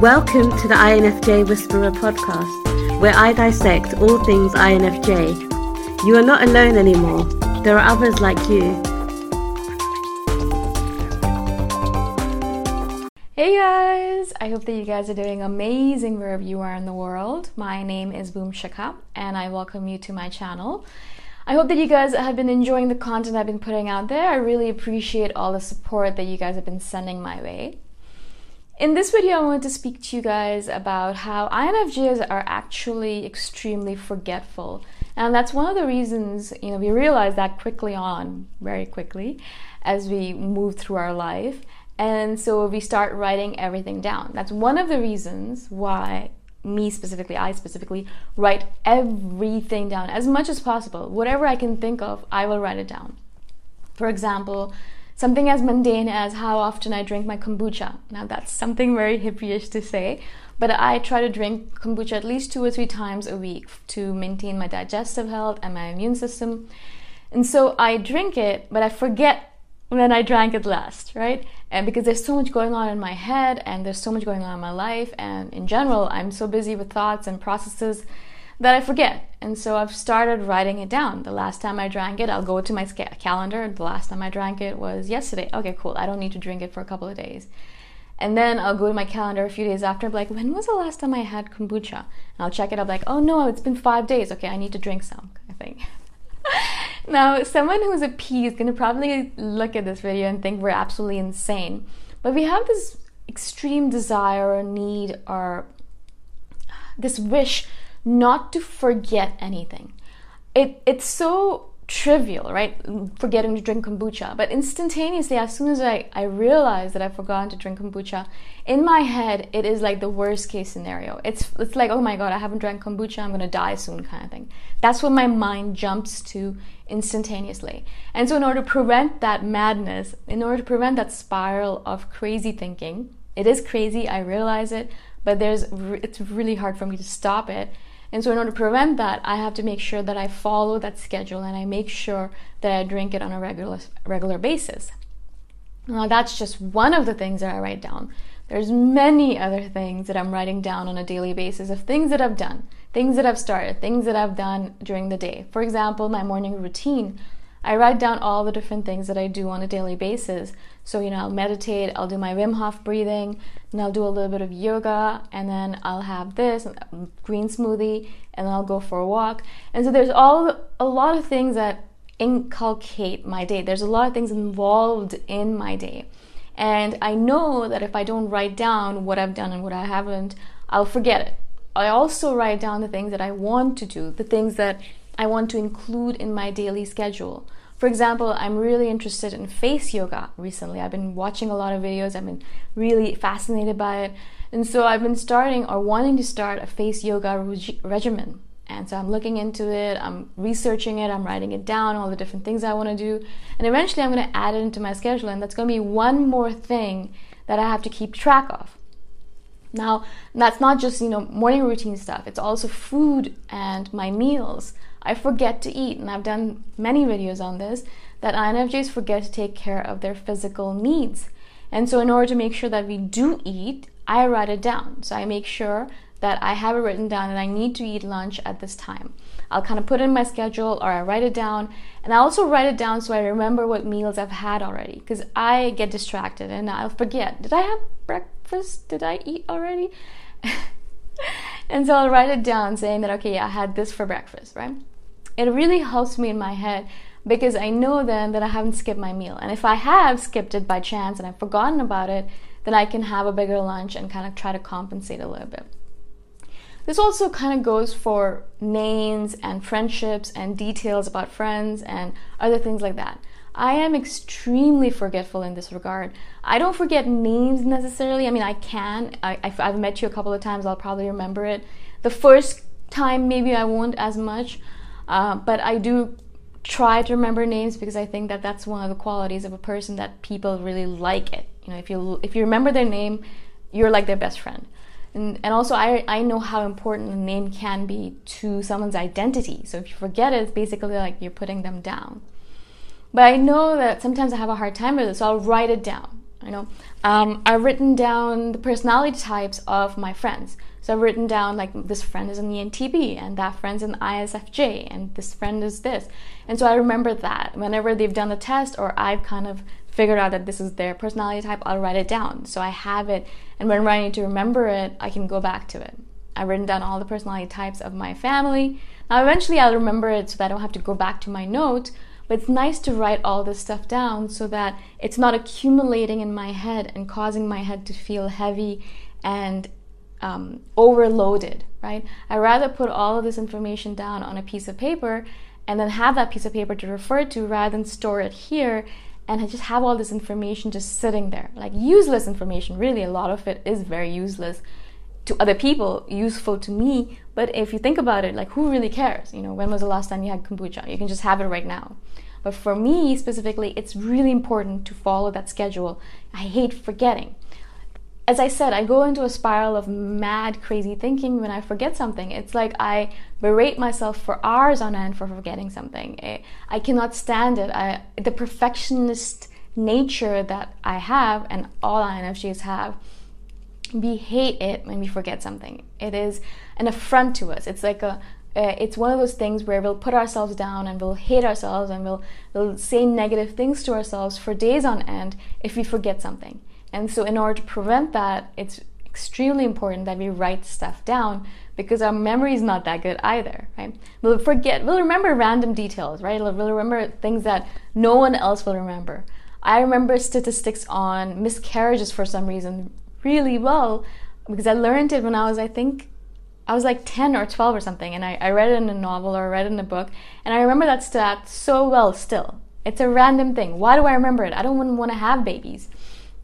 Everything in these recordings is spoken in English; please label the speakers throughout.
Speaker 1: Welcome to the INFJ Whisperer podcast, where I dissect all things INFJ. You are not alone anymore, there are others like you.
Speaker 2: Hey guys! I hope that you guys are doing amazing wherever you are in the world. My name is Boom Shikha and I welcome you to my channel. I hope that you guys have been enjoying the content I've been putting out there. I really appreciate all the support that you guys have been sending my way. In this video, I want to speak to you guys about how INFJs are actually extremely forgetful. And that's one of the reasons, you know, we realize that quickly on, very quickly, as we move through our life. And so we start writing everything down. That's one of the reasons why me specifically, I specifically, write everything down as much as possible. Whatever I can think of, I will write it down. For example, Something as mundane as how often I drink my kombucha. Now, that's something very hippie-ish to say, but I try to drink kombucha at least two or three times a week to maintain my digestive health and my immune system. And so I drink it, but I forget when I drank it last, right? And because there's so much going on in my head and there's so much going on in my life, and in general, I'm so busy with thoughts and processes that I forget. And so I've started writing it down. The last time I drank it, I'll go to my calendar. The last time I drank it was yesterday. Okay, cool. I don't need to drink it for a couple of days. And then I'll go to my calendar a few days after like, when was the last time I had kombucha? And I'll check it up like, oh no, it's been five days. Okay, I need to drink some, I think. now, someone who's a P is gonna probably look at this video and think we're absolutely insane. But we have this extreme desire or need or this wish not to forget anything. It, it's so trivial, right? Forgetting to drink kombucha. But instantaneously, as soon as I, I realize that I've forgotten to drink kombucha, in my head, it is like the worst case scenario. It's, it's like, oh my God, I haven't drank kombucha, I'm gonna die soon, kind of thing. That's what my mind jumps to instantaneously. And so, in order to prevent that madness, in order to prevent that spiral of crazy thinking, it is crazy, I realize it, but there's, it's really hard for me to stop it and so, in order to prevent that, I have to make sure that I follow that schedule and I make sure that I drink it on a regular, regular basis. Now, that's just one of the things that I write down. There's many other things that I'm writing down on a daily basis of things that I've done, things that I've started, things that I've done during the day. For example, my morning routine. I write down all the different things that I do on a daily basis. So, you know, I'll meditate, I'll do my Wim Hof breathing, and I'll do a little bit of yoga, and then I'll have this um, green smoothie, and then I'll go for a walk. And so there's all a lot of things that inculcate my day. There's a lot of things involved in my day. And I know that if I don't write down what I've done and what I haven't, I'll forget it. I also write down the things that I want to do, the things that I want to include in my daily schedule. For example, I'm really interested in face yoga recently. I've been watching a lot of videos, I've been really fascinated by it. And so I've been starting or wanting to start a face yoga reg- regimen. And so I'm looking into it, I'm researching it, I'm writing it down, all the different things I want to do. And eventually I'm going to add it into my schedule. And that's going to be one more thing that I have to keep track of. Now, that's not just, you know, morning routine stuff. It's also food and my meals. I forget to eat, and I've done many videos on this, that INFJs forget to take care of their physical needs. And so, in order to make sure that we do eat, I write it down. So, I make sure that I have it written down and I need to eat lunch at this time. I'll kind of put in my schedule or I write it down. And I also write it down so I remember what meals I've had already because I get distracted and I'll forget. Did I have breakfast? Did I eat already? and so I'll write it down saying that, okay, yeah, I had this for breakfast, right? It really helps me in my head because I know then that I haven't skipped my meal. And if I have skipped it by chance and I've forgotten about it, then I can have a bigger lunch and kind of try to compensate a little bit. This also kind of goes for names and friendships and details about friends and other things like that. I am extremely forgetful in this regard. I don't forget names necessarily. I mean, I can. I, have met you a couple of times, I'll probably remember it. The first time, maybe I won't as much, uh, but I do try to remember names because I think that that's one of the qualities of a person that people really like it. You know, if you if you remember their name, you're like their best friend. And, and also, I, I know how important a name can be to someone's identity. So if you forget it, it's basically like you're putting them down. But I know that sometimes I have a hard time with it, so I'll write it down. You know, um, I've written down the personality types of my friends. So I've written down like this friend is an ENTP and that friend's an ISFJ and this friend is this. And so I remember that whenever they've done the test or I've kind of figured out that this is their personality type, I'll write it down. So I have it and when I need to remember it, I can go back to it. I've written down all the personality types of my family. Now eventually I'll remember it so that I don't have to go back to my note, but it's nice to write all this stuff down so that it's not accumulating in my head and causing my head to feel heavy and um, overloaded, right? I rather put all of this information down on a piece of paper and then have that piece of paper to refer to rather than store it here and just have all this information just sitting there. Like useless information, really, a lot of it is very useless to other people, useful to me. But if you think about it, like who really cares? You know, when was the last time you had kombucha? You can just have it right now. But for me specifically, it's really important to follow that schedule. I hate forgetting as I said, I go into a spiral of mad, crazy thinking when I forget something. It's like I berate myself for hours on end for forgetting something. I, I cannot stand it. I, the perfectionist nature that I have and all INFJs have, we hate it when we forget something. It is an affront to us. It's like a uh, it's one of those things where we'll put ourselves down and we'll hate ourselves and we'll, we'll say negative things to ourselves for days on end if we forget something. And so, in order to prevent that, it's extremely important that we write stuff down because our memory is not that good either, right? We'll forget, we'll remember random details, right? We'll remember things that no one else will remember. I remember statistics on miscarriages for some reason really well because I learned it when I was, I think, I was like 10 or 12 or something, and I, I read it in a novel or read it in a book, and I remember that stat so well still. It's a random thing. Why do I remember it? I don't want to have babies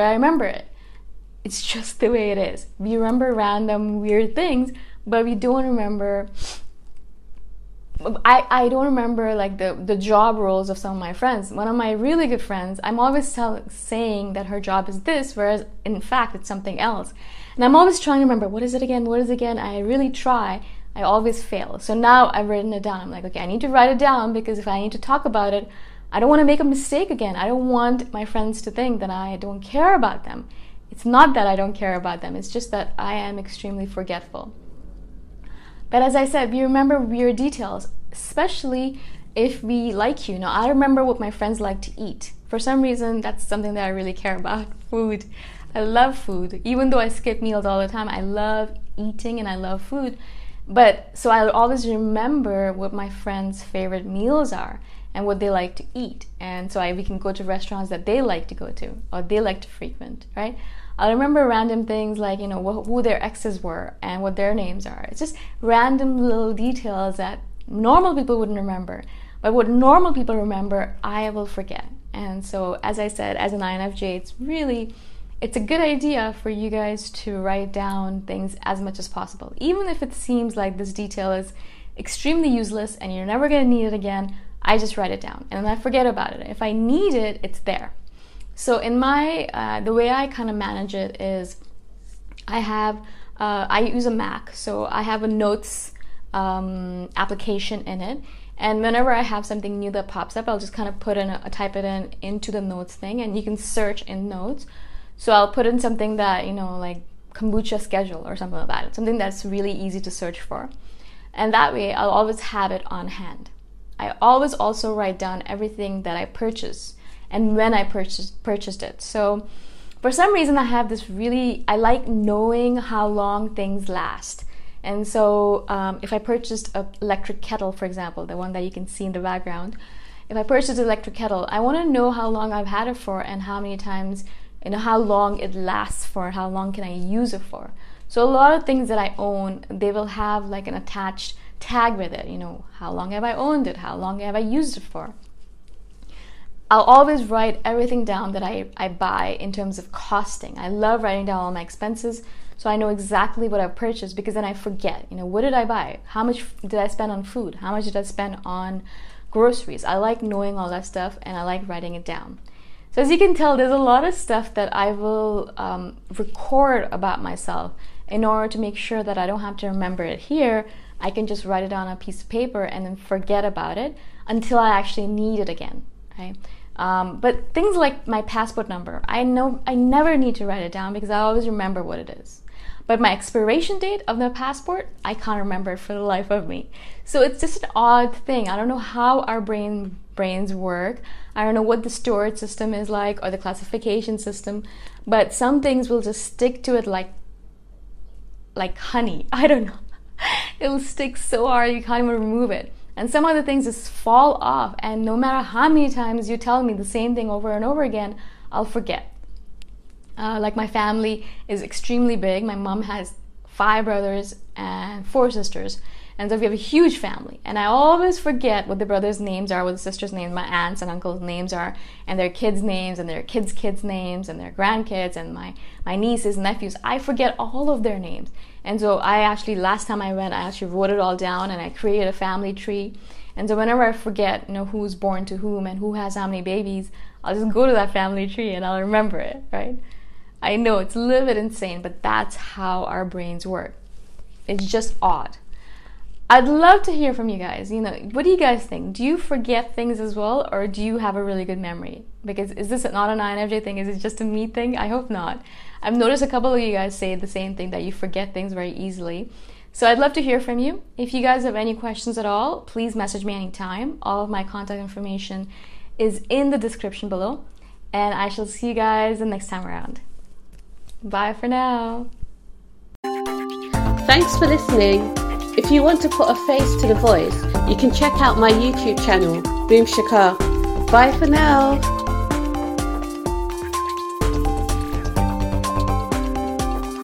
Speaker 2: but I remember it. It's just the way it is. We remember random weird things, but we don't remember. I, I don't remember like the, the job roles of some of my friends. One of my really good friends, I'm always tell, saying that her job is this, whereas in fact it's something else. And I'm always trying to remember what is it again, what is it again. I really try. I always fail. So now I've written it down. I'm like, okay, I need to write it down because if I need to talk about it, I don't want to make a mistake again. I don't want my friends to think that I don't care about them. It's not that I don't care about them, it's just that I am extremely forgetful. But as I said, we remember weird details, especially if we like you. Now, I remember what my friends like to eat. For some reason, that's something that I really care about food. I love food. Even though I skip meals all the time, I love eating and I love food. But so I always remember what my friends' favorite meals are and what they like to eat. And so I, we can go to restaurants that they like to go to or they like to frequent, right? I remember random things like, you know, wh- who their exes were and what their names are. It's just random little details that normal people wouldn't remember. But what normal people remember, I will forget. And so, as I said, as an INFJ, it's really it's a good idea for you guys to write down things as much as possible. Even if it seems like this detail is extremely useless and you're never going to need it again, I just write it down and then I forget about it. If I need it, it's there. So in my uh, the way I kind of manage it is I have uh, I use a Mac, so I have a notes um, application in it. And whenever I have something new that pops up, I'll just kind of put in a, type it in into the notes thing, and you can search in notes. So I'll put in something that you know like kombucha schedule or something like that. something that's really easy to search for, and that way I'll always have it on hand. I always also write down everything that I purchase and when I purchased purchased it. So for some reason I have this really I like knowing how long things last. And so um, if I purchased an electric kettle, for example, the one that you can see in the background, if I purchased an electric kettle, I want to know how long I've had it for and how many times, you know, how long it lasts for, how long can I use it for. So a lot of things that I own, they will have like an attached tag with it. You know, how long have I owned it? How long have I used it for? I'll always write everything down that I, I buy in terms of costing. I love writing down all my expenses so I know exactly what I've purchased because then I forget. You know, what did I buy? How much did I spend on food? How much did I spend on groceries? I like knowing all that stuff and I like writing it down. So, as you can tell, there's a lot of stuff that I will um, record about myself in order to make sure that I don't have to remember it here I can just write it on a piece of paper and then forget about it until I actually need it again. Right? Um, but things like my passport number, I know I never need to write it down because I always remember what it is. But my expiration date of the passport, I can't remember for the life of me. So it's just an odd thing. I don't know how our brain brains work. I don't know what the storage system is like or the classification system, but some things will just stick to it like like honey. I don't know. It'll stick so hard you can't even remove it. And some other things just fall off, and no matter how many times you tell me the same thing over and over again, I'll forget. Uh, like my family is extremely big. My mom has five brothers and four sisters. And so we have a huge family. And I always forget what the brothers' names are, what the sisters' names, my aunts and uncles' names are, and their kids' names, and their kids' kids' names, and their grandkids, and my, my nieces, nephews. I forget all of their names. And so I actually, last time I went, I actually wrote it all down and I created a family tree. And so whenever I forget, you know, who's born to whom and who has how many babies, I'll just go to that family tree and I'll remember it, right? I know it's a little bit insane, but that's how our brains work. It's just odd. I'd love to hear from you guys. You know, what do you guys think? Do you forget things as well, or do you have a really good memory? Because is this not an INFJ thing? Is it just a me thing? I hope not. I've noticed a couple of you guys say the same thing that you forget things very easily. So I'd love to hear from you. If you guys have any questions at all, please message me anytime. All of my contact information is in the description below. And I shall see you guys the next time around. Bye for now.
Speaker 1: Thanks for listening. If you want to put a face to the voice, you can check out my YouTube channel, Boom Shikha. Bye for now.